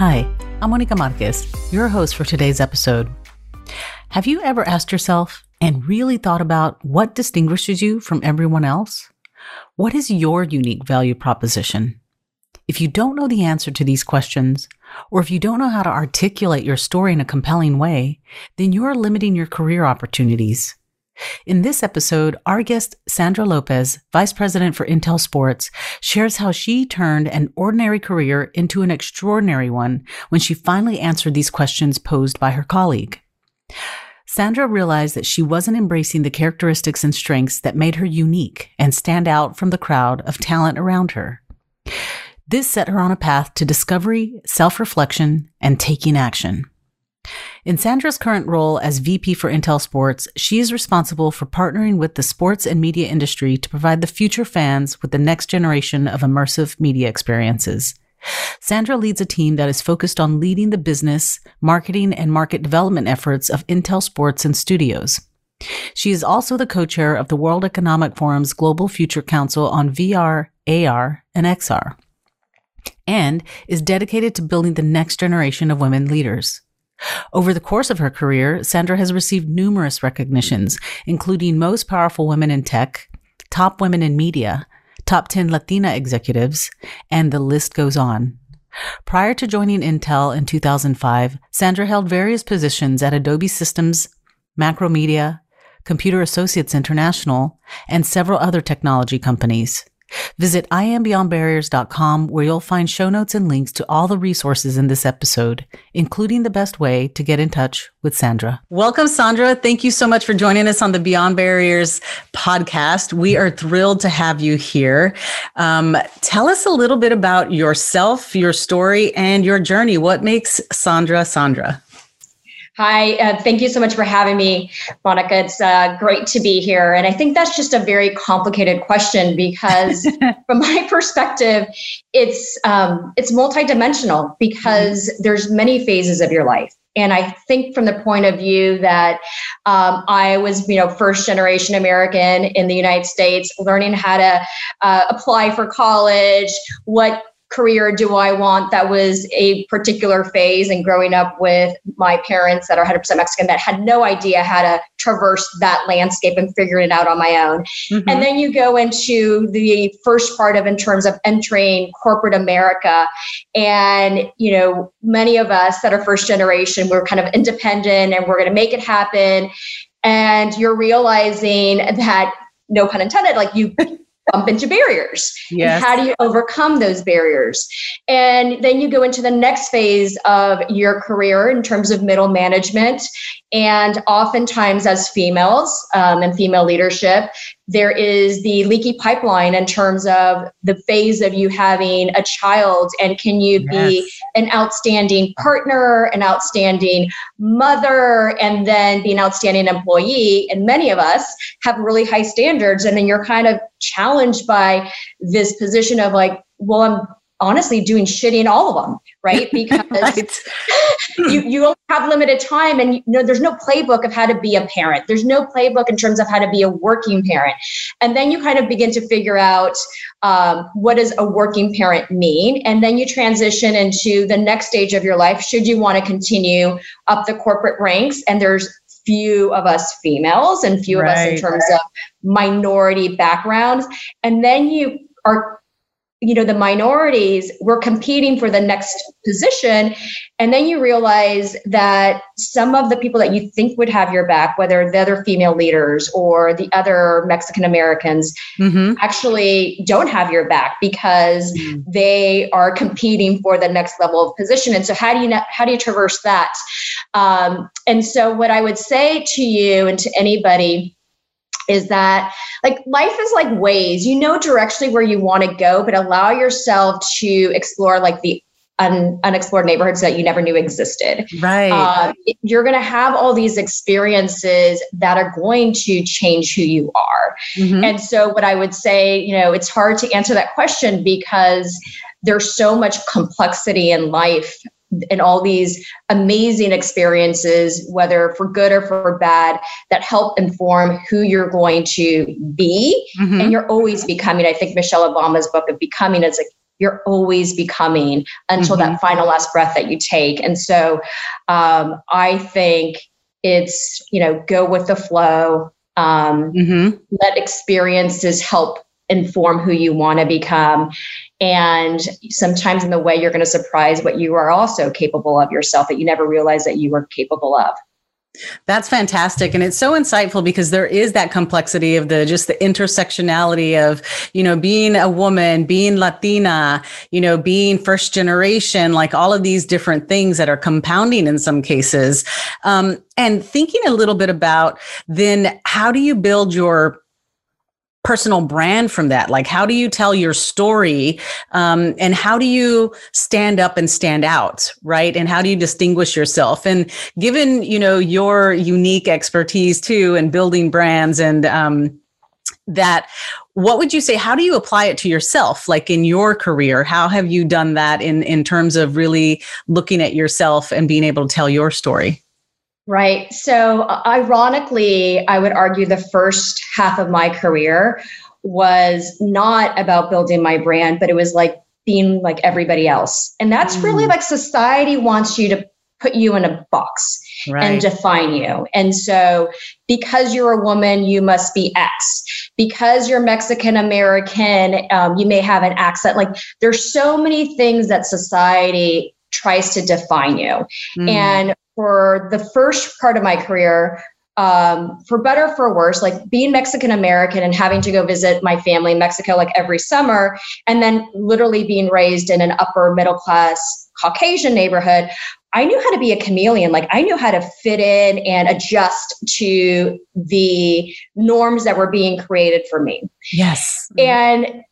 Hi, I'm Monica Marquez, your host for today's episode. Have you ever asked yourself and really thought about what distinguishes you from everyone else? What is your unique value proposition? If you don't know the answer to these questions, or if you don't know how to articulate your story in a compelling way, then you are limiting your career opportunities. In this episode, our guest, Sandra Lopez, Vice President for Intel Sports, shares how she turned an ordinary career into an extraordinary one when she finally answered these questions posed by her colleague. Sandra realized that she wasn't embracing the characteristics and strengths that made her unique and stand out from the crowd of talent around her. This set her on a path to discovery, self reflection, and taking action. In Sandra's current role as VP for Intel Sports, she is responsible for partnering with the sports and media industry to provide the future fans with the next generation of immersive media experiences. Sandra leads a team that is focused on leading the business, marketing, and market development efforts of Intel Sports and Studios. She is also the co-chair of the World Economic Forum's Global Future Council on VR, AR, and XR and is dedicated to building the next generation of women leaders. Over the course of her career, Sandra has received numerous recognitions, including Most Powerful Women in Tech, Top Women in Media, Top 10 Latina Executives, and the list goes on. Prior to joining Intel in 2005, Sandra held various positions at Adobe Systems, Macromedia, Computer Associates International, and several other technology companies. Visit iambeyondbarriers.com where you'll find show notes and links to all the resources in this episode, including the best way to get in touch with Sandra. Welcome, Sandra. Thank you so much for joining us on the Beyond Barriers podcast. We are thrilled to have you here. Um, tell us a little bit about yourself, your story, and your journey. What makes Sandra Sandra? Hi, uh, thank you so much for having me, Monica. It's uh, great to be here. And I think that's just a very complicated question because, from my perspective, it's um, it's multidimensional because mm-hmm. there's many phases of your life. And I think from the point of view that um, I was, you know, first generation American in the United States, learning how to uh, apply for college, what career do I want that was a particular phase and growing up with my parents that are 100% Mexican that had no idea how to traverse that landscape and figuring it out on my own. Mm-hmm. And then you go into the first part of in terms of entering corporate America and you know many of us that are first generation we're kind of independent and we're going to make it happen and you're realizing that no pun intended like you bump into barriers. Yes. how do you overcome those barriers? And then you go into the next phase of your career in terms of middle management. And oftentimes, as females um, and female leadership, there is the leaky pipeline in terms of the phase of you having a child. And can you yes. be an outstanding partner, an outstanding mother, and then be an outstanding employee? And many of us have really high standards. And then you're kind of challenged by this position of like, well, I'm honestly doing shitty in all of them, right? Because right. you you have limited time, and you know there's no playbook of how to be a parent. There's no playbook in terms of how to be a working parent, and then you kind of begin to figure out um, what does a working parent mean, and then you transition into the next stage of your life. Should you want to continue up the corporate ranks, and there's few of us females and few right. of us in terms of minority backgrounds, and then you are you know the minorities were competing for the next position and then you realize that some of the people that you think would have your back whether the other female leaders or the other mexican americans mm-hmm. actually don't have your back because mm-hmm. they are competing for the next level of position and so how do you how do you traverse that um, and so what i would say to you and to anybody is that like life is like Waze. You know directionally where you want to go but allow yourself to explore like the un, unexplored neighborhoods that you never knew existed. Right. Um, you're going to have all these experiences that are going to change who you are. Mm-hmm. and so what i would say you know it's hard to answer that question because there's so much complexity in life and all these amazing experiences, whether for good or for bad, that help inform who you're going to be. Mm-hmm. And you're always becoming. I think Michelle Obama's book of becoming is like you're always becoming until mm-hmm. that final last breath that you take. And so um, I think it's, you know, go with the flow. Um, mm-hmm. Let experiences help inform who you want to become and sometimes in the way you're going to surprise what you are also capable of yourself that you never realized that you were capable of. That's fantastic and it's so insightful because there is that complexity of the just the intersectionality of you know being a woman being latina you know being first generation like all of these different things that are compounding in some cases. Um, and thinking a little bit about then how do you build your personal brand from that? Like how do you tell your story um, and how do you stand up and stand out right? And how do you distinguish yourself? And given you know your unique expertise too in building brands and um, that what would you say how do you apply it to yourself like in your career? How have you done that in in terms of really looking at yourself and being able to tell your story Right. So, uh, ironically, I would argue the first half of my career was not about building my brand, but it was like being like everybody else. And that's mm. really like society wants you to put you in a box right. and define you. And so, because you're a woman, you must be X. Because you're Mexican American, um, you may have an accent. Like, there's so many things that society tries to define you. Mm. And for the first part of my career, um, for better for worse, like being Mexican American and having to go visit my family in Mexico like every summer, and then literally being raised in an upper middle class Caucasian neighborhood, I knew how to be a chameleon. Like I knew how to fit in and adjust to the norms that were being created for me. Yes. And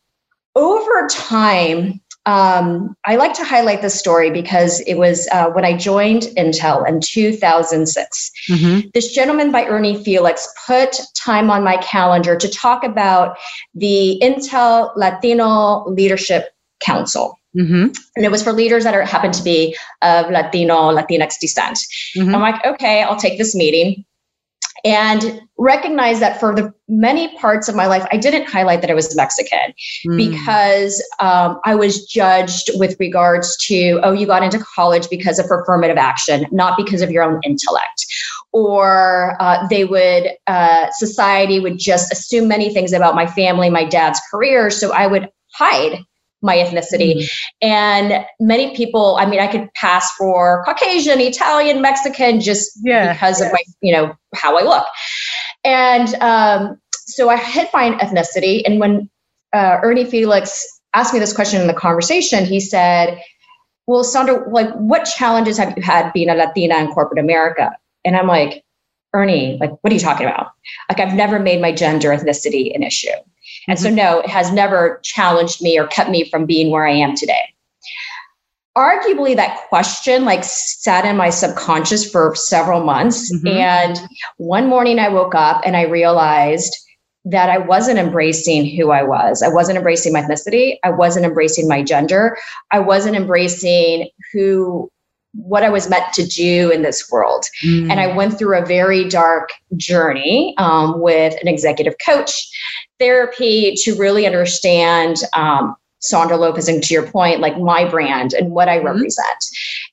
over time, um, I like to highlight this story because it was uh, when I joined Intel in 2006. Mm-hmm. This gentleman by Ernie Felix put time on my calendar to talk about the Intel Latino Leadership Council. Mm-hmm. And it was for leaders that are happen to be of Latino, Latinx descent. Mm-hmm. I'm like, okay, I'll take this meeting and recognize that for the many parts of my life i didn't highlight that i was mexican mm. because um, i was judged with regards to oh you got into college because of affirmative action not because of your own intellect or uh, they would uh, society would just assume many things about my family my dad's career so i would hide my ethnicity. Mm. And many people, I mean, I could pass for Caucasian, Italian, Mexican just yeah, because yeah. of my, you know, how I look. And um, so I hit my ethnicity. And when uh, Ernie Felix asked me this question in the conversation, he said, well, Sandra, like, what challenges have you had being a Latina in corporate America? And I'm like, Ernie, like, what are you talking about? Like, I've never made my gender ethnicity an issue. And mm-hmm. so, no, it has never challenged me or kept me from being where I am today. Arguably, that question like sat in my subconscious for several months. Mm-hmm. And one morning I woke up and I realized that I wasn't embracing who I was. I wasn't embracing my ethnicity. I wasn't embracing my gender. I wasn't embracing who what I was meant to do in this world. Mm. And I went through a very dark journey um, with an executive coach therapy to really understand um, Sandra Lopez, and to your point, like my brand and what I mm-hmm. represent.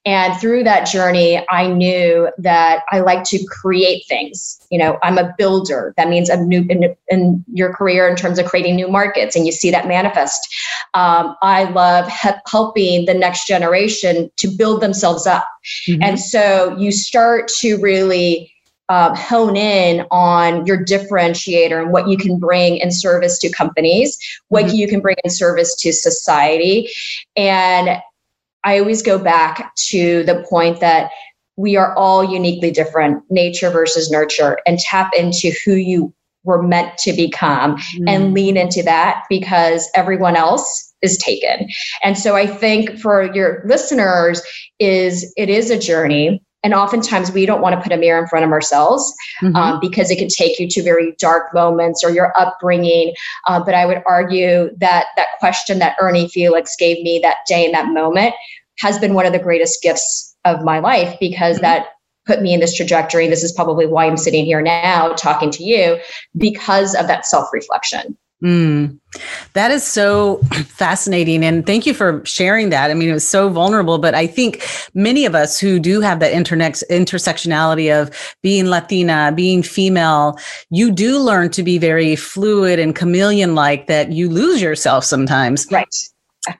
And through that journey, I knew that I like to create things. You know, I'm a builder. That means I'm new in, in your career in terms of creating new markets, and you see that manifest. Um, I love he- helping the next generation to build themselves up. Mm-hmm. And so you start to really uh, hone in on your differentiator and what you can bring in service to companies, what mm-hmm. you can bring in service to society. And I always go back to the point that we are all uniquely different, nature versus nurture, and tap into who you we're meant to become mm. and lean into that because everyone else is taken. And so I think for your listeners is it is a journey and oftentimes we don't want to put a mirror in front of ourselves mm-hmm. um, because it can take you to very dark moments or your upbringing. Uh, but I would argue that that question that Ernie Felix gave me that day in that moment has been one of the greatest gifts of my life because mm-hmm. that put me in this trajectory. This is probably why I'm sitting here now talking to you because of that self reflection. Mm, that is so fascinating. And thank you for sharing that. I mean, it was so vulnerable, but I think many of us who do have that internet intersectionality of being Latina, being female, you do learn to be very fluid and chameleon like that you lose yourself sometimes. Right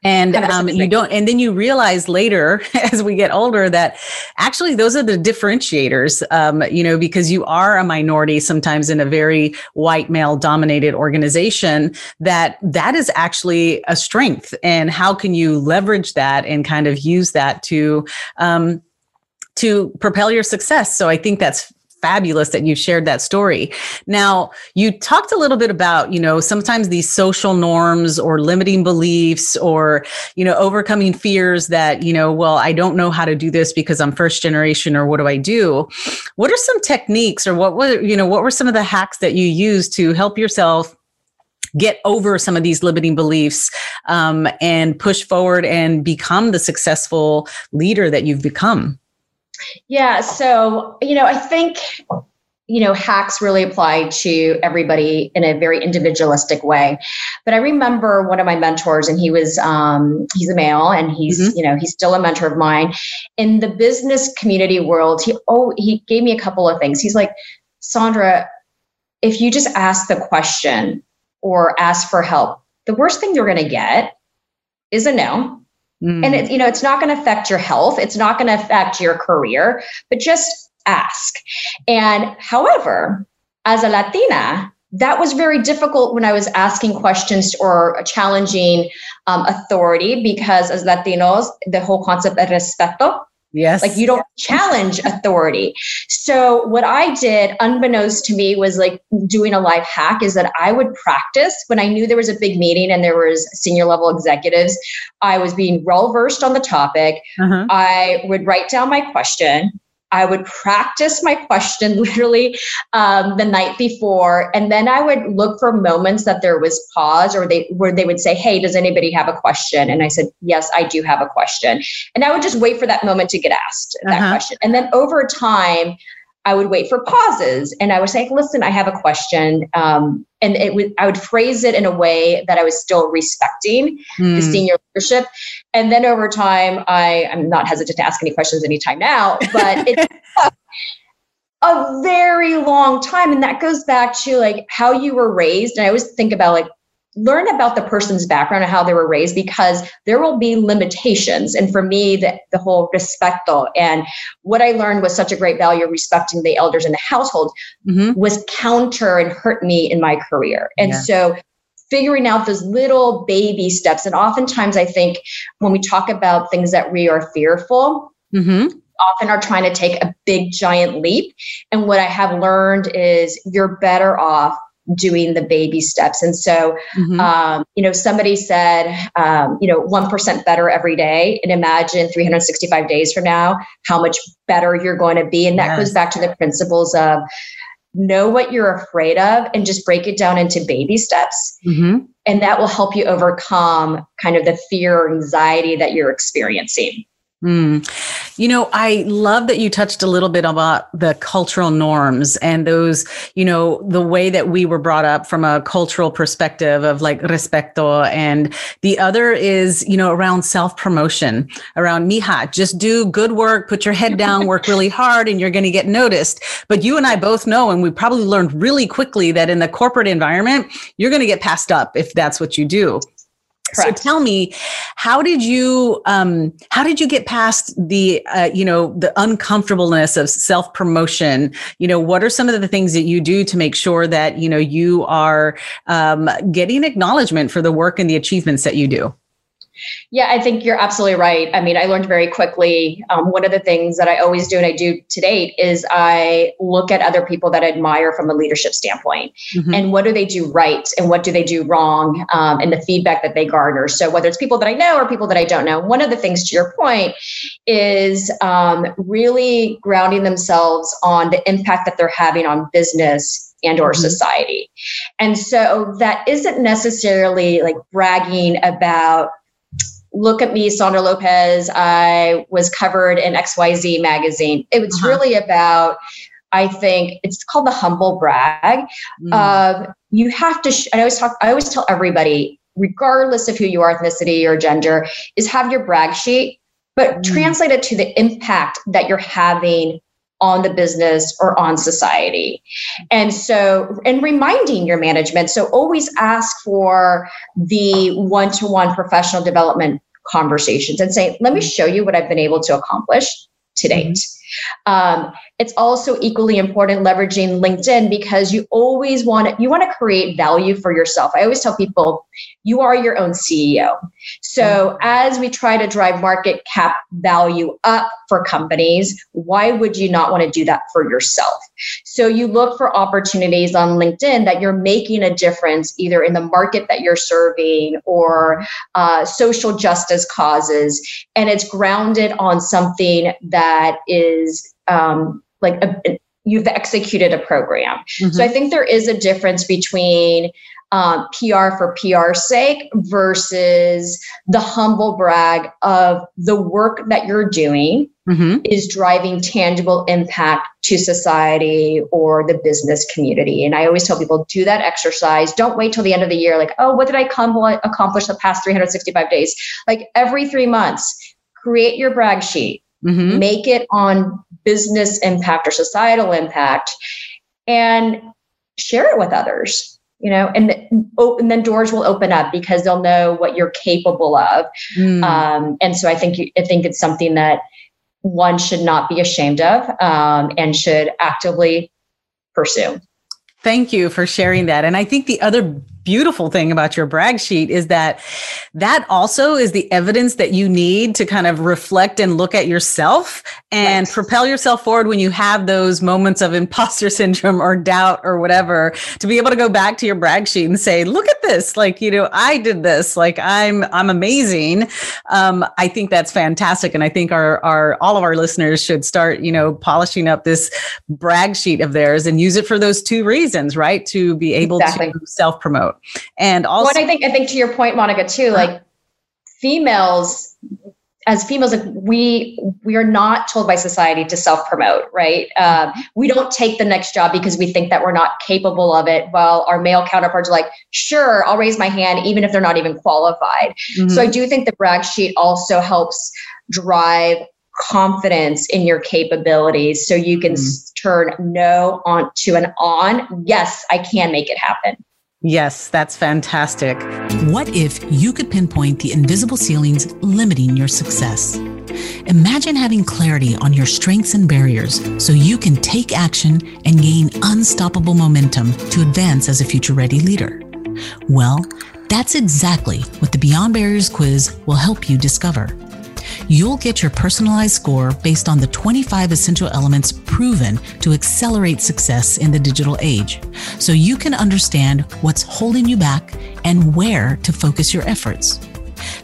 and um, you don't and then you realize later as we get older that actually those are the differentiators um, you know because you are a minority sometimes in a very white male dominated organization that that is actually a strength. And how can you leverage that and kind of use that to um, to propel your success? So i think that's fabulous that you shared that story. Now, you talked a little bit about, you know, sometimes these social norms or limiting beliefs or, you know, overcoming fears that, you know, well, I don't know how to do this because I'm first generation or what do I do? What are some techniques or what were, you know, what were some of the hacks that you used to help yourself get over some of these limiting beliefs um, and push forward and become the successful leader that you've become? Yeah. So, you know, I think, you know, hacks really apply to everybody in a very individualistic way. But I remember one of my mentors, and he was, um, he's a male and he's, mm-hmm. you know, he's still a mentor of mine. In the business community world, he, oh, he gave me a couple of things. He's like, Sandra, if you just ask the question or ask for help, the worst thing you're going to get is a no Mm. And it, you know, it's not going to affect your health. It's not going to affect your career, but just ask. And however, as a Latina, that was very difficult when I was asking questions or challenging um, authority because as Latinos, the whole concept of respeto, Yes. Like you don't challenge authority. So what I did, unbeknownst to me, was like doing a life hack is that I would practice when I knew there was a big meeting and there was senior level executives. I was being well versed on the topic. Uh-huh. I would write down my question. I would practice my question literally um, the night before, and then I would look for moments that there was pause, or they where they would say, "Hey, does anybody have a question?" And I said, "Yes, I do have a question," and I would just wait for that moment to get asked that uh-huh. question, and then over time, I would wait for pauses and I would say, listen, I have a question. Um, and it would, I would phrase it in a way that I was still respecting mm. the hmm. senior leadership. And then over time, I, I'm not hesitant to ask any questions anytime now, but it took a very long time. And that goes back to like how you were raised. And I always think about like learn about the person's background and how they were raised because there will be limitations. And for me, the, the whole respeto and what I learned was such a great value respecting the elders in the household mm-hmm. was counter and hurt me in my career. And yeah. so figuring out those little baby steps. And oftentimes I think when we talk about things that we are fearful, mm-hmm often are trying to take a big giant leap. And what I have learned is you're better off doing the baby steps. And so, mm-hmm. um, you know, somebody said, um, you know, 1% better every day. And imagine 365 days from now, how much better you're going to be. And that yes. goes back to the principles of know what you're afraid of and just break it down into baby steps. Mm-hmm. And that will help you overcome kind of the fear or anxiety that you're experiencing. Mm. You know, I love that you touched a little bit about the cultural norms and those, you know, the way that we were brought up from a cultural perspective of like respeto. And the other is, you know, around self promotion, around mija, just do good work, put your head down, work really hard, and you're going to get noticed. But you and I both know, and we probably learned really quickly that in the corporate environment, you're going to get passed up if that's what you do. Correct. So tell me, how did you um, how did you get past the uh, you know the uncomfortableness of self promotion? You know, what are some of the things that you do to make sure that you know you are um, getting acknowledgement for the work and the achievements that you do? Yeah, I think you're absolutely right. I mean, I learned very quickly. Um, one of the things that I always do and I do to date is I look at other people that I admire from a leadership standpoint mm-hmm. and what do they do right and what do they do wrong um, and the feedback that they garner. So, whether it's people that I know or people that I don't know, one of the things to your point is um, really grounding themselves on the impact that they're having on business and or mm-hmm. society and so that isn't necessarily like bragging about look at me, Sandra Lopez. I was covered in XYZ magazine. It was uh-huh. really about, I think it's called the humble brag mm. of you have to, sh- I always talk, I always tell everybody, regardless of who you are, ethnicity or gender, is have your brag sheet, but mm. translate it to the impact that you're having on the business or on society. And so, and reminding your management. So, always ask for the one to one professional development conversations and say, let me mm-hmm. show you what I've been able to accomplish to date. Mm-hmm. Um, it's also equally important leveraging LinkedIn because you always want to, you want to create value for yourself. I always tell people you are your own CEO. So mm-hmm. as we try to drive market cap value up for companies, why would you not want to do that for yourself? So you look for opportunities on LinkedIn that you're making a difference either in the market that you're serving or uh, social justice causes, and it's grounded on something that is um, like a, you've executed a program. Mm-hmm. So I think there is a difference between um, PR for PR's sake versus the humble brag of the work that you're doing mm-hmm. is driving tangible impact to society or the business community. And I always tell people do that exercise. Don't wait till the end of the year, like, oh, what did I accomplish the past 365 days? Like every three months, create your brag sheet mm-hmm. make it on business impact or societal impact, and share it with others. You know, and, and then doors will open up because they'll know what you're capable of. Mm. Um, and so I think I think it's something that one should not be ashamed of um, and should actively pursue. Thank you for sharing that. And I think the other beautiful thing about your brag sheet is that that also is the evidence that you need to kind of reflect and look at yourself and right. propel yourself forward when you have those moments of imposter syndrome or doubt or whatever to be able to go back to your brag sheet and say look at this like you know i did this like i'm i'm amazing. Um, i think that's fantastic and i think our our all of our listeners should start you know polishing up this brag sheet of theirs and use it for those two reasons right? To be able exactly. to self promote and also, well, I think I think to your point, Monica, too, like females as females like we we are not told by society to self promote right um, we don't take the next job because we think that we're not capable of it while our male counterparts are like sure i'll raise my hand even if they're not even qualified mm-hmm. so i do think the brag sheet also helps drive confidence in your capabilities so you can mm-hmm. turn no on to an on yes i can make it happen Yes, that's fantastic. What if you could pinpoint the invisible ceilings limiting your success? Imagine having clarity on your strengths and barriers so you can take action and gain unstoppable momentum to advance as a future ready leader. Well, that's exactly what the Beyond Barriers quiz will help you discover. You'll get your personalized score based on the 25 essential elements proven to accelerate success in the digital age, so you can understand what's holding you back and where to focus your efforts.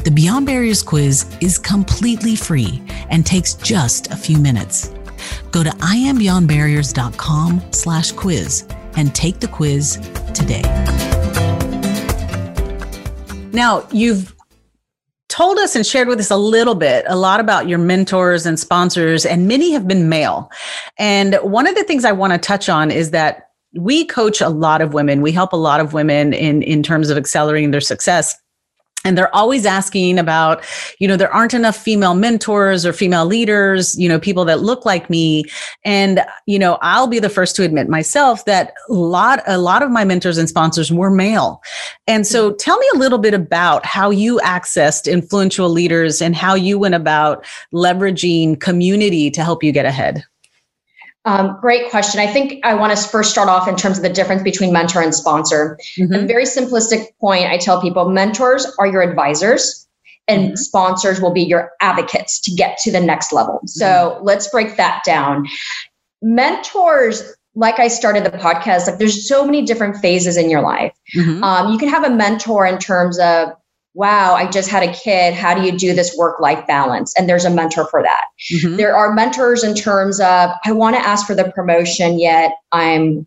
The Beyond Barriers quiz is completely free and takes just a few minutes. Go to iambeyondbarriers.com slash quiz and take the quiz today. Now, you've told us and shared with us a little bit, a lot about your mentors and sponsors, and many have been male. And one of the things I want to touch on is that we coach a lot of women. We help a lot of women in, in terms of accelerating their success and they're always asking about you know there aren't enough female mentors or female leaders you know people that look like me. And you know i'll be the first to admit myself that a lot a lot of my mentors and sponsors were male. And so mm-hmm. tell me a little bit about how you accessed influential leaders and how you went about leveraging community to help you get ahead um, great question. I think I want to first start off in terms of the difference between mentor and sponsor. Mm-hmm. A very simplistic point I tell people mentors are your advisors and mm-hmm. sponsors will be your advocates to get to the next level. So mm-hmm. let's break that down. Mentors like I started the podcast, like there's so many different phases in your life. Mm-hmm. Um, you can have a mentor in terms of wow, I just had a kid. How do you do this work life balance? And there's a mentor for that. Mm-hmm. There are mentors in terms of, I want to ask for the promotion, yet I'm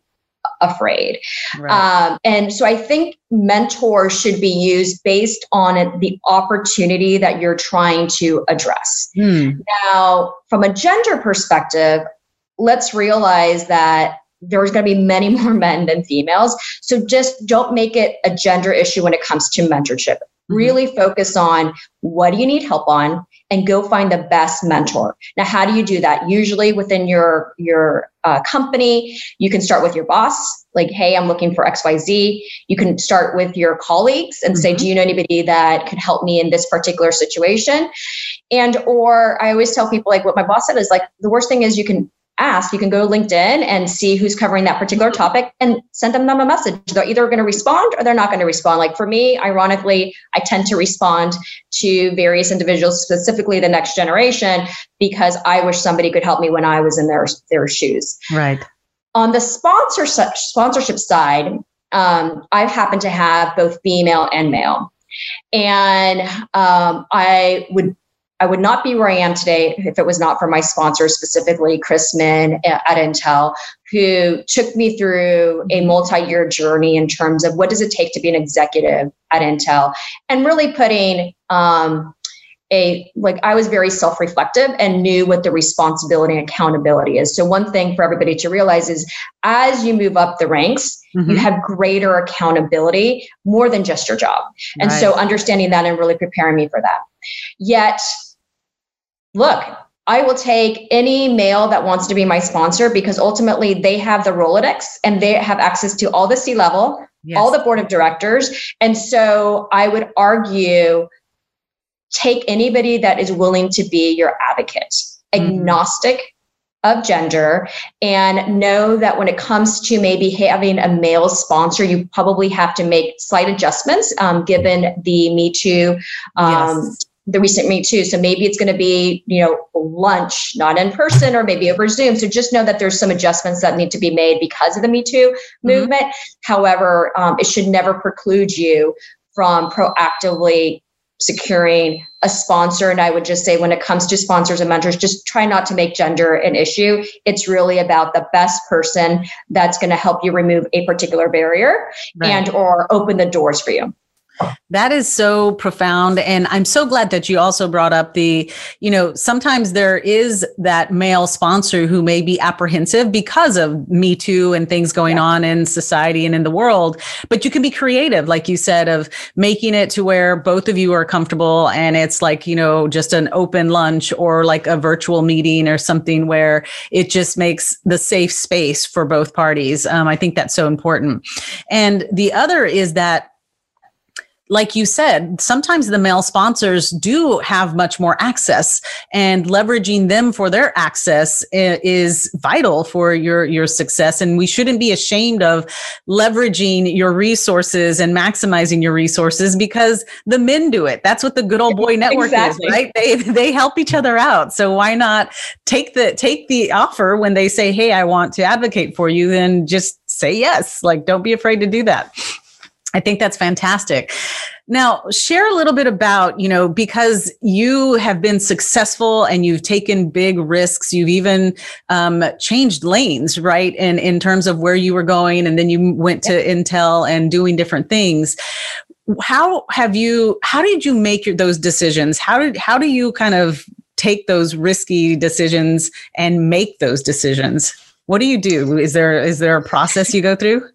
afraid. Right. Um, and so I think mentors should be used based on the opportunity that you're trying to address. Mm. Now, from a gender perspective, let's realize that there's going to be many more men than females. So just don't make it a gender issue when it comes to mentorship. Mm-hmm. Really focus on what do you need help on and go find the best mentor. Now, how do you do that? Usually within your your uh, company, you can start with your boss, like, "Hey, I'm looking for XYZ. You can start with your colleagues and mm-hmm. say, "Do you know anybody that could help me in this particular situation?" And or I always tell people, like, what my boss said is like, the worst thing is you can ask, you can go to LinkedIn and see who's covering that particular topic and send them, them a message. They're either going to respond or they're not going to respond. Like for me, ironically, I tend to respond to various individuals, specifically the next generation, because I wish somebody could help me when I was in their, their shoes. Right. On the sponsor sponsorship side, um, I've happened to have both female and male. And um, I would I would not be where I am today if it was not for my sponsor, specifically Chris Min at Intel, who took me through a multi-year journey in terms of what does it take to be an executive at Intel, and really putting um, a like I was very self-reflective and knew what the responsibility and accountability is. So one thing for everybody to realize is as you move up the ranks, mm-hmm. you have greater accountability more than just your job. And so understanding that and really preparing me for that. Yet look, I will take any male that wants to be my sponsor because ultimately they have the Rolodex and they have access to all the C level, yes. all the board of directors. And so I would argue take anybody that is willing to be your advocate, mm-hmm. agnostic of gender, and know that when it comes to maybe having a male sponsor, you probably have to make slight adjustments um, given the Me Too. Um, yes the recent Me Too. So maybe it's going to be, you know, lunch, not in person, or maybe over Zoom. So just know that there's some adjustments that need to be made because of the Me Too mm-hmm. movement. However, um, it should never preclude you from proactively securing a sponsor. And I would just say, when it comes to sponsors and mentors, just try not to make gender an issue. It's really about the best person that's going to help you remove a particular barrier right. and or open the doors for you. That is so profound. And I'm so glad that you also brought up the, you know, sometimes there is that male sponsor who may be apprehensive because of Me Too and things going yeah. on in society and in the world. But you can be creative, like you said, of making it to where both of you are comfortable and it's like, you know, just an open lunch or like a virtual meeting or something where it just makes the safe space for both parties. Um, I think that's so important. And the other is that like you said, sometimes the male sponsors do have much more access and leveraging them for their access is vital for your, your success. And we shouldn't be ashamed of leveraging your resources and maximizing your resources because the men do it. That's what the good old boy network exactly. is, right? They, they help each other out. So why not take the, take the offer when they say, Hey, I want to advocate for you, then just say yes. Like, don't be afraid to do that. I think that's fantastic. Now, share a little bit about, you know, because you have been successful and you've taken big risks. You've even um, changed lanes, right? And in terms of where you were going, and then you went to Intel and doing different things. How have you? How did you make your, those decisions? How did? How do you kind of take those risky decisions and make those decisions? What do you do? Is there is there a process you go through?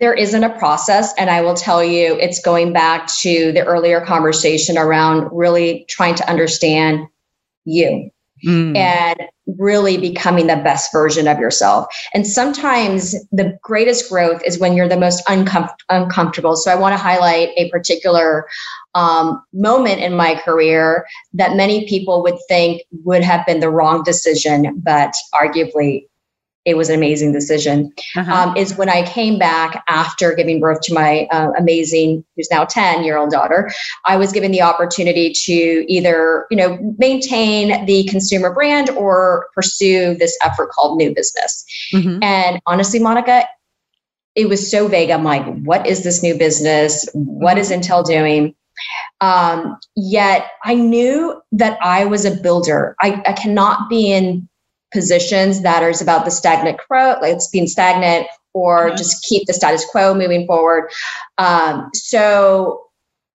There isn't a process. And I will tell you, it's going back to the earlier conversation around really trying to understand you mm. and really becoming the best version of yourself. And sometimes the greatest growth is when you're the most uncom- uncomfortable. So I want to highlight a particular um, moment in my career that many people would think would have been the wrong decision, but arguably it was an amazing decision. Uh-huh. Um, is when I came back after giving birth to my uh, amazing, who's now 10 year old daughter, I was given the opportunity to either, you know, maintain the consumer brand or pursue this effort called new business. Mm-hmm. And honestly, Monica, it was so vague. I'm like, what is this new business? What is mm-hmm. Intel doing? Um, yet I knew that I was a builder. I, I cannot be in positions that are about the stagnant growth, like it's being stagnant, or mm-hmm. just keep the status quo moving forward. Um, so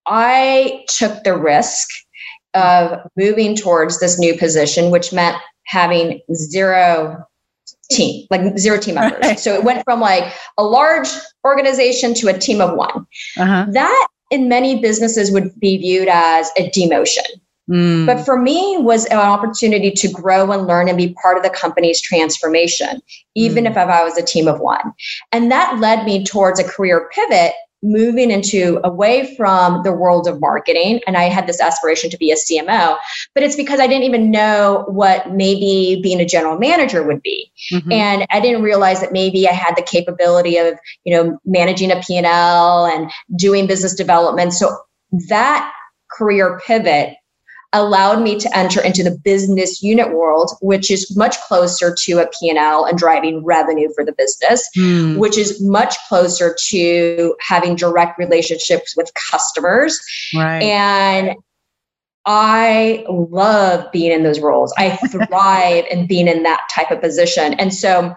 I took the risk of moving towards this new position, which meant having zero team, like zero team members. Right. So it went from like a large organization to a team of one. Uh-huh. That in many businesses would be viewed as a demotion. Mm. But for me was an opportunity to grow and learn and be part of the company's transformation, even mm. if I was a team of one. And that led me towards a career pivot moving into away from the world of marketing and i had this aspiration to be a cmo but it's because i didn't even know what maybe being a general manager would be mm-hmm. and i didn't realize that maybe i had the capability of you know managing a p&l and doing business development so that career pivot allowed me to enter into the business unit world which is much closer to a p&l and driving revenue for the business mm. which is much closer to having direct relationships with customers right. and i love being in those roles i thrive in being in that type of position and so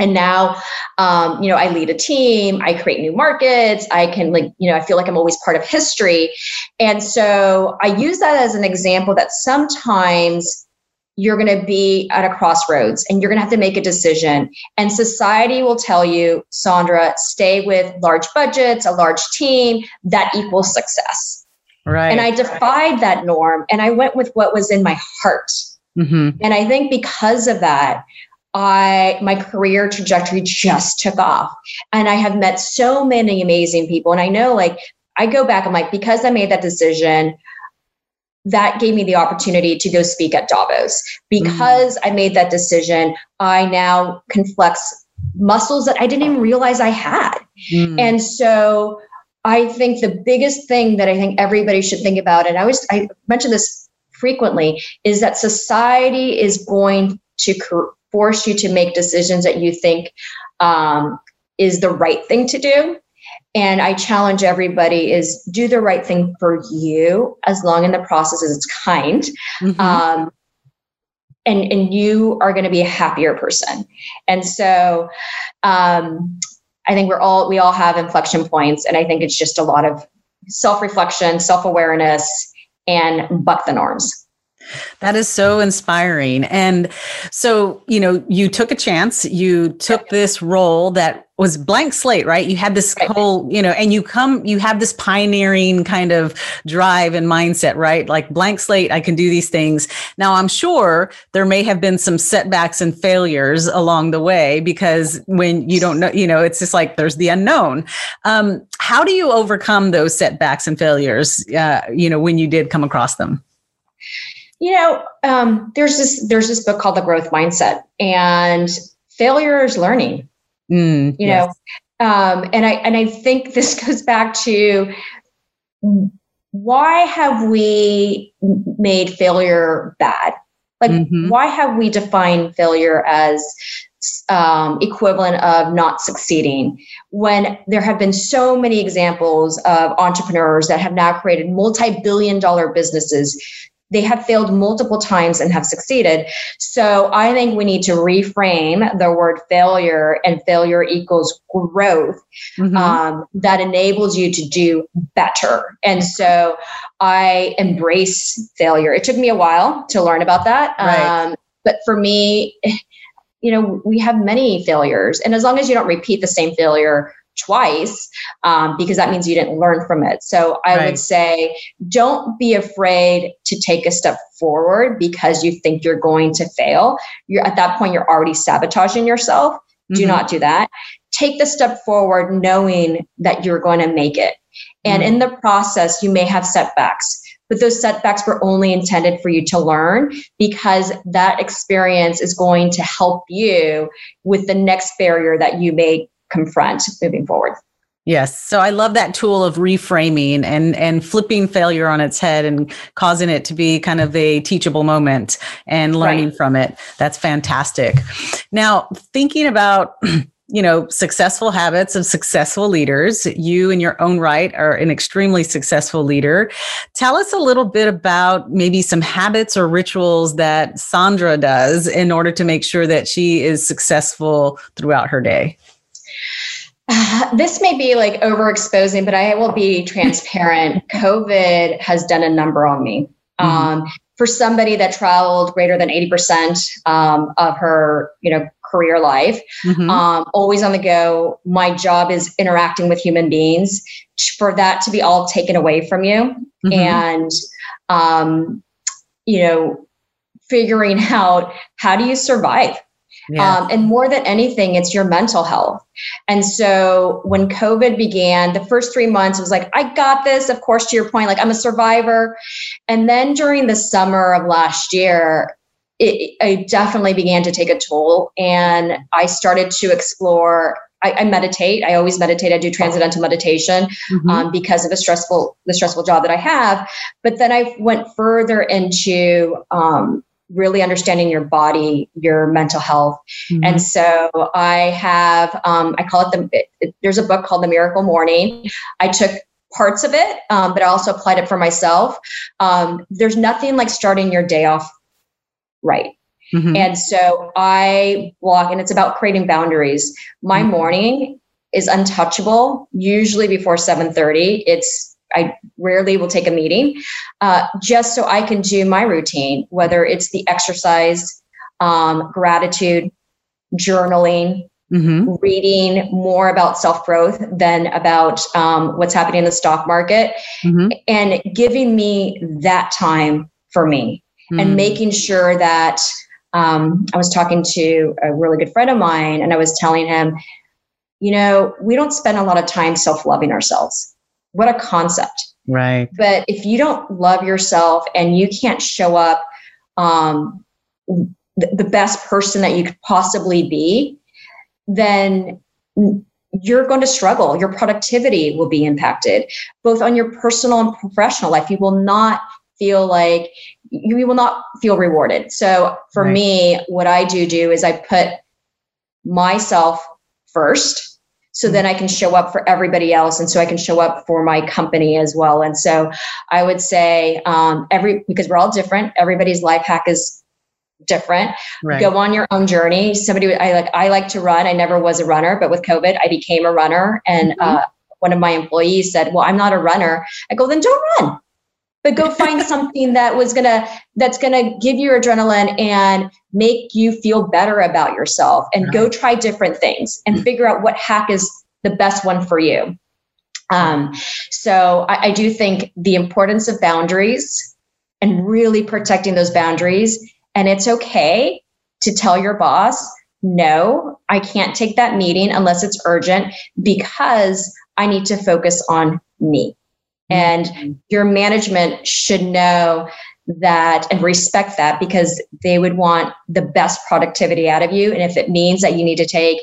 and now um, you know i lead a team i create new markets i can like you know i feel like i'm always part of history. And so i use that as an example that sometimes you're going to be at a crossroads and you're going to have to make a decision. And society will tell you sandra stay with large budgets a large team that equals success. Right. And i defied that norm and i went with what was in my heart. Mm-hmm. and i think because of that I my career trajectory just took off. And I have met so many amazing people. And I know like I go back, I'm like, because I made that decision, that gave me the opportunity to go speak at Davos. Because mm. I made that decision, I now can flex muscles that I didn't even realize I had. Mm. And so I think the biggest thing that I think everybody should think about, and I always I mention this frequently, is that society is going to force you to make decisions that you think um, is the right thing to do. And i challenge everybody is do the right thing for you as long in the process as it's kind mm-hmm. um, and and you are going to be a happier person. And so um, i think we're all we all have inflection points and i think it's just a lot of self-reflection self-awareness and buck the norms that is so inspiring. And so, you know, you took a chance, you took this role that was blank slate, right? You had this whole, you know, and you come, you have this pioneering kind of drive and mindset, right? Like blank slate, I can do these things. Now, I'm sure there may have been some setbacks and failures along the way because when you don't know, you know, it's just like there's the unknown. Um, how do you overcome those setbacks and failures, uh, you know, when you did come across them? You know um, there's this there's this book called the growth mindset and failure is learning mm, you yes. know um, and i and i think this goes back to why have we made failure bad like mm-hmm. why have we defined failure as um, equivalent of not succeeding when there have been so many examples of entrepreneurs that have now created multi-billion dollar businesses they have failed multiple times and have succeeded. So I think we need to reframe the word failure and failure equals growth mm-hmm. um, that enables you to do better. And so I embrace failure. It took me a while to learn about that. Right. Um, but for me, you know, we have many failures. And as long as you don't repeat the same failure twice um, because that means you didn't learn from it. So I right. would say don't be afraid to take a step forward because you think you're going to fail. You're at that point, you're already sabotaging yourself. Mm-hmm. Do not do that. Take the step forward knowing that you're going to make it. And mm-hmm. in the process, you may have setbacks, but those setbacks were only intended for you to learn because that experience is going to help you with the next barrier that you may confront moving forward. Yes. So I love that tool of reframing and and flipping failure on its head and causing it to be kind of a teachable moment and learning right. from it. That's fantastic. Now, thinking about you know successful habits of successful leaders you in your own right are an extremely successful leader tell us a little bit about maybe some habits or rituals that sandra does in order to make sure that she is successful throughout her day this may be like overexposing, but I will be transparent. COVID has done a number on me. Mm-hmm. Um, for somebody that traveled greater than 80% um, of her, you know, career life, mm-hmm. um, always on the go. My job is interacting with human beings. For that to be all taken away from you, mm-hmm. and um, you know, figuring out how do you survive yeah. Um, and more than anything, it's your mental health. And so when COVID began, the first three months was like, I got this. Of course, to your point, like I'm a survivor. And then during the summer of last year, it, it definitely began to take a toll. And I started to explore I, I, meditate. I always meditate. I do transcendental meditation mm-hmm. um, because of a stressful the stressful job that I have. But then I went further into um, really understanding your body, your mental health. Mm-hmm. And so I have, um, I call it the, it, it, there's a book called The Miracle Morning. I took parts of it, um, but I also applied it for myself. Um, there's nothing like starting your day off right. Mm-hmm. And so I walk, and it's about creating boundaries. My mm-hmm. morning is untouchable, usually before 7:30. It's I rarely will take a meeting uh, just so I can do my routine, whether it's the exercise, um, gratitude, journaling, mm-hmm. reading more about self growth than about um, what's happening in the stock market, mm-hmm. and giving me that time for me mm-hmm. and making sure that um, I was talking to a really good friend of mine and I was telling him, you know, we don't spend a lot of time self loving ourselves what a concept. Right. But if you don't love yourself and you can't show up um, th- the best person that you could possibly be, then you're going to struggle. Your productivity will be impacted, both on your personal and professional life. You will not feel like you will not feel rewarded. So for right. me, what I do do is I put myself first so then I can show up for everybody else, and so I can show up for my company as well. And so I would say um, every because we're all different. Everybody's life hack is different. Right. Go on your own journey. Somebody I like I like to run. I never was a runner, but with COVID, I became a runner. And mm-hmm. uh, one of my employees said, "Well, I'm not a runner." I go, "Then don't run." But go find something that was gonna that's gonna give you adrenaline and make you feel better about yourself and right. go try different things and figure out what hack is the best one for you. Um, so I, I do think the importance of boundaries and really protecting those boundaries and it's okay to tell your boss no i can't take that meeting unless it's urgent because i need to focus on me and mm-hmm. your management should know that and respect that because they would want the best productivity out of you. And if it means that you need to take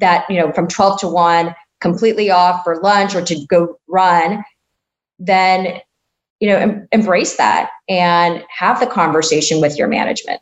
that, you know, from 12 to 1 completely off for lunch or to go run, then, you know, em- embrace that and have the conversation with your management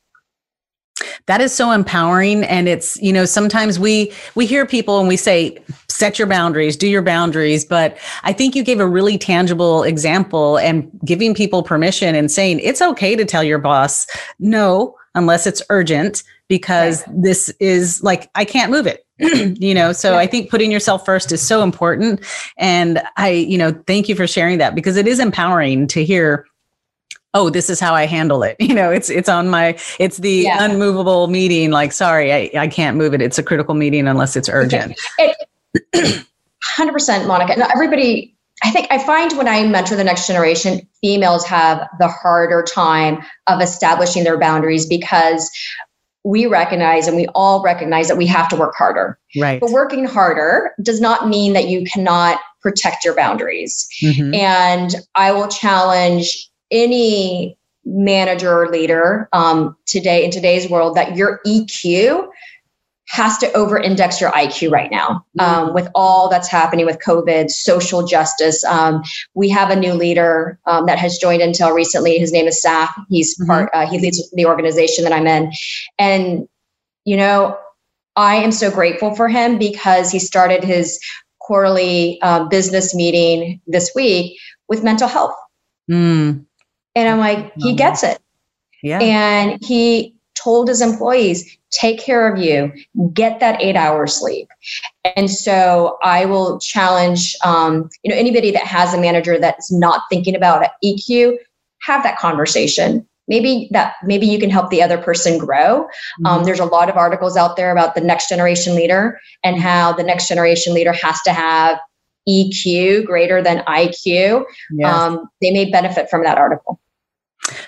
that is so empowering and it's you know sometimes we we hear people and we say set your boundaries do your boundaries but i think you gave a really tangible example and giving people permission and saying it's okay to tell your boss no unless it's urgent because right. this is like i can't move it you know so yeah. i think putting yourself first is so important and i you know thank you for sharing that because it is empowering to hear oh this is how i handle it. You know it's it's on my it's the yeah. unmovable meeting like sorry I, I can't move it. It's a critical meeting unless it's urgent. It, 100% monica. Now everybody i think i find when i mentor the next generation females have the harder time of establishing their boundaries because we recognize and we all recognize that we have to work harder. Right. But working harder does not mean that you cannot protect your boundaries. Mm-hmm. And I will challenge any manager or leader um, today in today's world that your EQ has to over index your IQ right now um, with all that's happening with COVID, social justice. Um, we have a new leader um, that has joined Intel recently. His name is Saf. He's mm-hmm. part, uh, he leads the organization that I'm in. And, you know, I am so grateful for him because he started his quarterly uh, business meeting this week with mental health. Mm. And I'm like, he gets it. Yeah. And he told his employees, take care of you, get that eight hours sleep. And so I will challenge, um, you know, anybody that has a manager that's not thinking about EQ, have that conversation. Maybe that maybe you can help the other person grow. Um, mm-hmm. Um, there's a lot of articles out there about the next generation leader and how the next generation leader has to have EQ greater than IQ. Yes. Um, they may benefit from that article.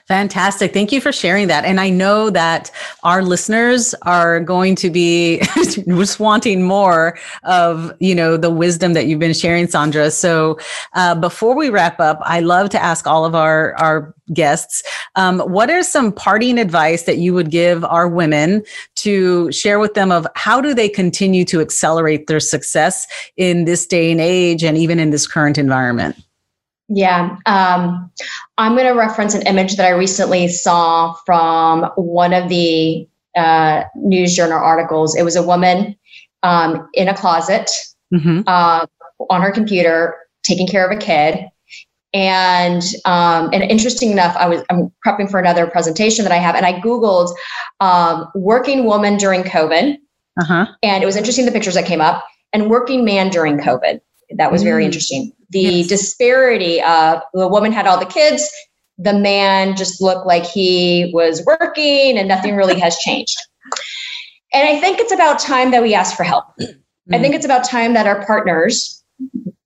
Fantastic. Thank you for sharing that. And I know that our listeners are going to be just wanting more of, you know, the wisdom that you've been sharing, Sandra. So uh, before we wrap up, I love to ask all of our, our guests, um, what are some parting advice that you would give our women to share with them of how do they continue to accelerate their success in this day and age and even in this current environment? Yeah. Um, I'm going to reference an image that I recently saw from one of the uh, news journal articles. It was a woman um, in a closet mm-hmm. uh, on her computer taking care of a kid. And um, and interesting enough, I was I'm prepping for another presentation that I have, and I googled um, working woman during COVID, uh-huh. and it was interesting the pictures that came up, and working man during COVID. That was very mm. interesting the yes. disparity of the woman had all the kids, the man just looked like he was working and nothing really has changed. And I think it's about time that we ask for help. Mm-hmm. I think it's about time that our partners,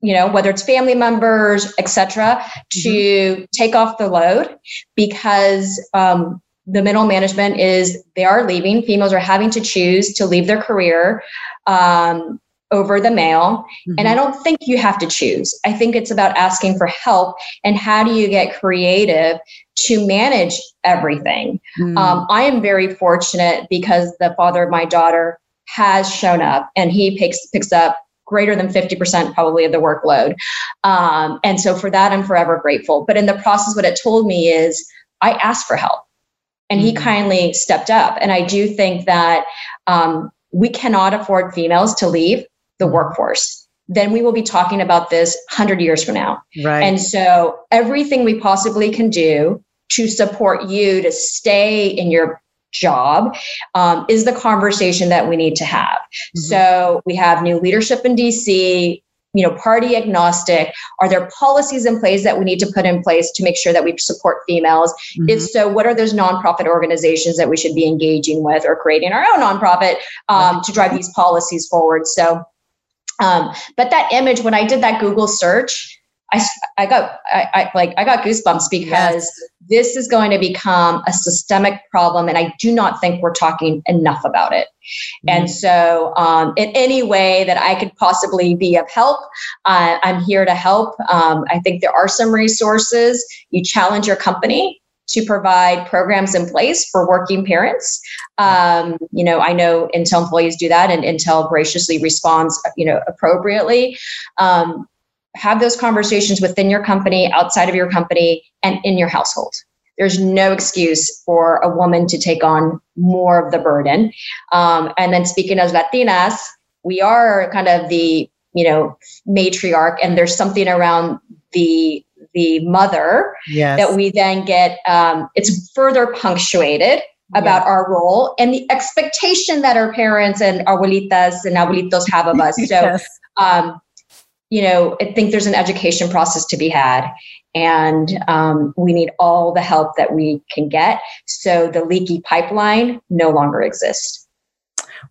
you know, whether it's family members, etc., to mm-hmm. take off the load because um, the middle management is they are leaving. Females are having to choose to leave their career. Um, over the male. Mm-hmm. And I don't think you have to choose. I think it's about asking for help and how do you get creative to manage everything. Mm-hmm. Um, I am very fortunate because the father of my daughter has shown up and he picks picks up greater than 50% probably of the workload. Um, and so for that, I'm forever grateful. But in the process, what it told me is I asked for help and he mm-hmm. kindly stepped up. And I do think that um, we cannot afford females to leave the workforce then we will be talking about this 100 years from now. Right. And so everything we possibly can do to support you to stay in your job um, is the conversation that we need to have. Mm-hmm. So we have new leadership in DC. You know, party agnostic. Are there policies in place that we need to put in place to make sure that we support females? Mm-hmm. If so, what are those nonprofit organizations that we should be engaging with or creating our own nonprofit um, right. to drive these policies forward? So, um, but that image, when I did that Google search, I, I got I, I like I got goosebumps because yes. this is going to become a systemic problem, and I do not think we're talking enough about it. Mm-hmm. And so, um, in any way that I could possibly be of help, uh, I'm here to help. Um, I think there are some resources. You challenge your company to provide programs in place for working parents. Um, you know, I know Intel employees do that, and Intel graciously responds, you know, appropriately. Um, have those conversations within your company, outside of your company, and in your household. There's no excuse for a woman to take on more of the burden. Um, and then speaking as Latinas, we are kind of the you know matriarch, and there's something around the the mother yes. that we then get um, it's further punctuated about our role and the expectation that our parents and abuelitas and abuelitos have of us. So, yes. um, you know, I think there's an education process to be had, and um, we need all the help that we can get so the leaky pipeline no longer exists.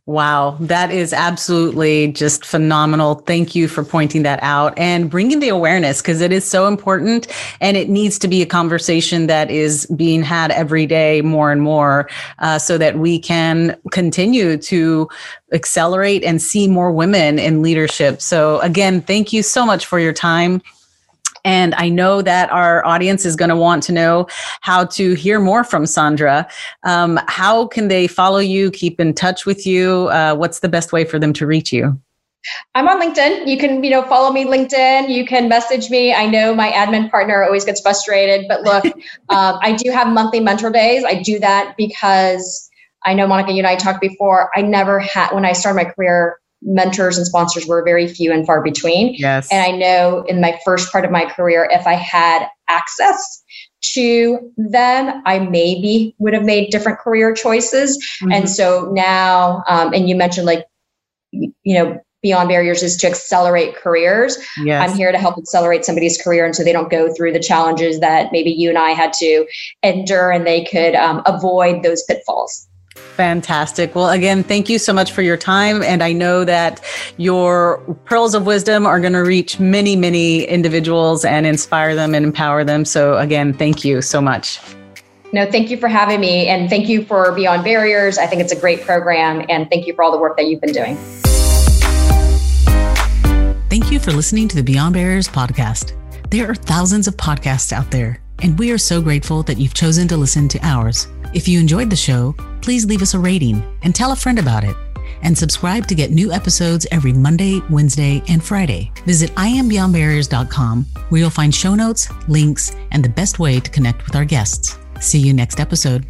Wow, that is absolutely just phenomenal. Thank you for pointing that out and bringing the awareness because it is so important and it needs to be a conversation that is being had every day more and more uh, so that we can continue to accelerate and see more women in leadership. So, again, thank you so much for your time. And I know that our audience is going to want to know how to hear more from Sandra. Um, how can they follow you, keep in touch with you? Uh, what's the best way for them to reach you? I'm on LinkedIn. You can, you know, follow me LinkedIn. You can message me. I know my admin partner always gets frustrated, but look, um, I do have monthly mentor days. I do that because I know Monica, you and I talked before. I never had when I started my career mentors and sponsors were very few and far between. Yes. And I know in my first part of my career, if I had access to them, I maybe would have made different career choices. Mm-hmm. And so now, um, and you mentioned like, you know, beyond barriers is to accelerate careers. Yes. I'm here to help accelerate somebody's career and so they don't go through the challenges that maybe you and I had to endure and they could um, avoid those pitfalls. Fantastic. Well, again, thank you so much for your time. And I know that your pearls of wisdom are going to reach many, many individuals and inspire them and empower them. So, again, thank you so much. No, thank you for having me. And thank you for Beyond Barriers. I think it's a great program. And thank you for all the work that you've been doing. Thank you for listening to the Beyond Barriers podcast. There are thousands of podcasts out there, and we are so grateful that you've chosen to listen to ours. If you enjoyed the show, please leave us a rating and tell a friend about it. And subscribe to get new episodes every Monday, Wednesday, and Friday. Visit iambeyondbarriers.com where you'll find show notes, links, and the best way to connect with our guests. See you next episode.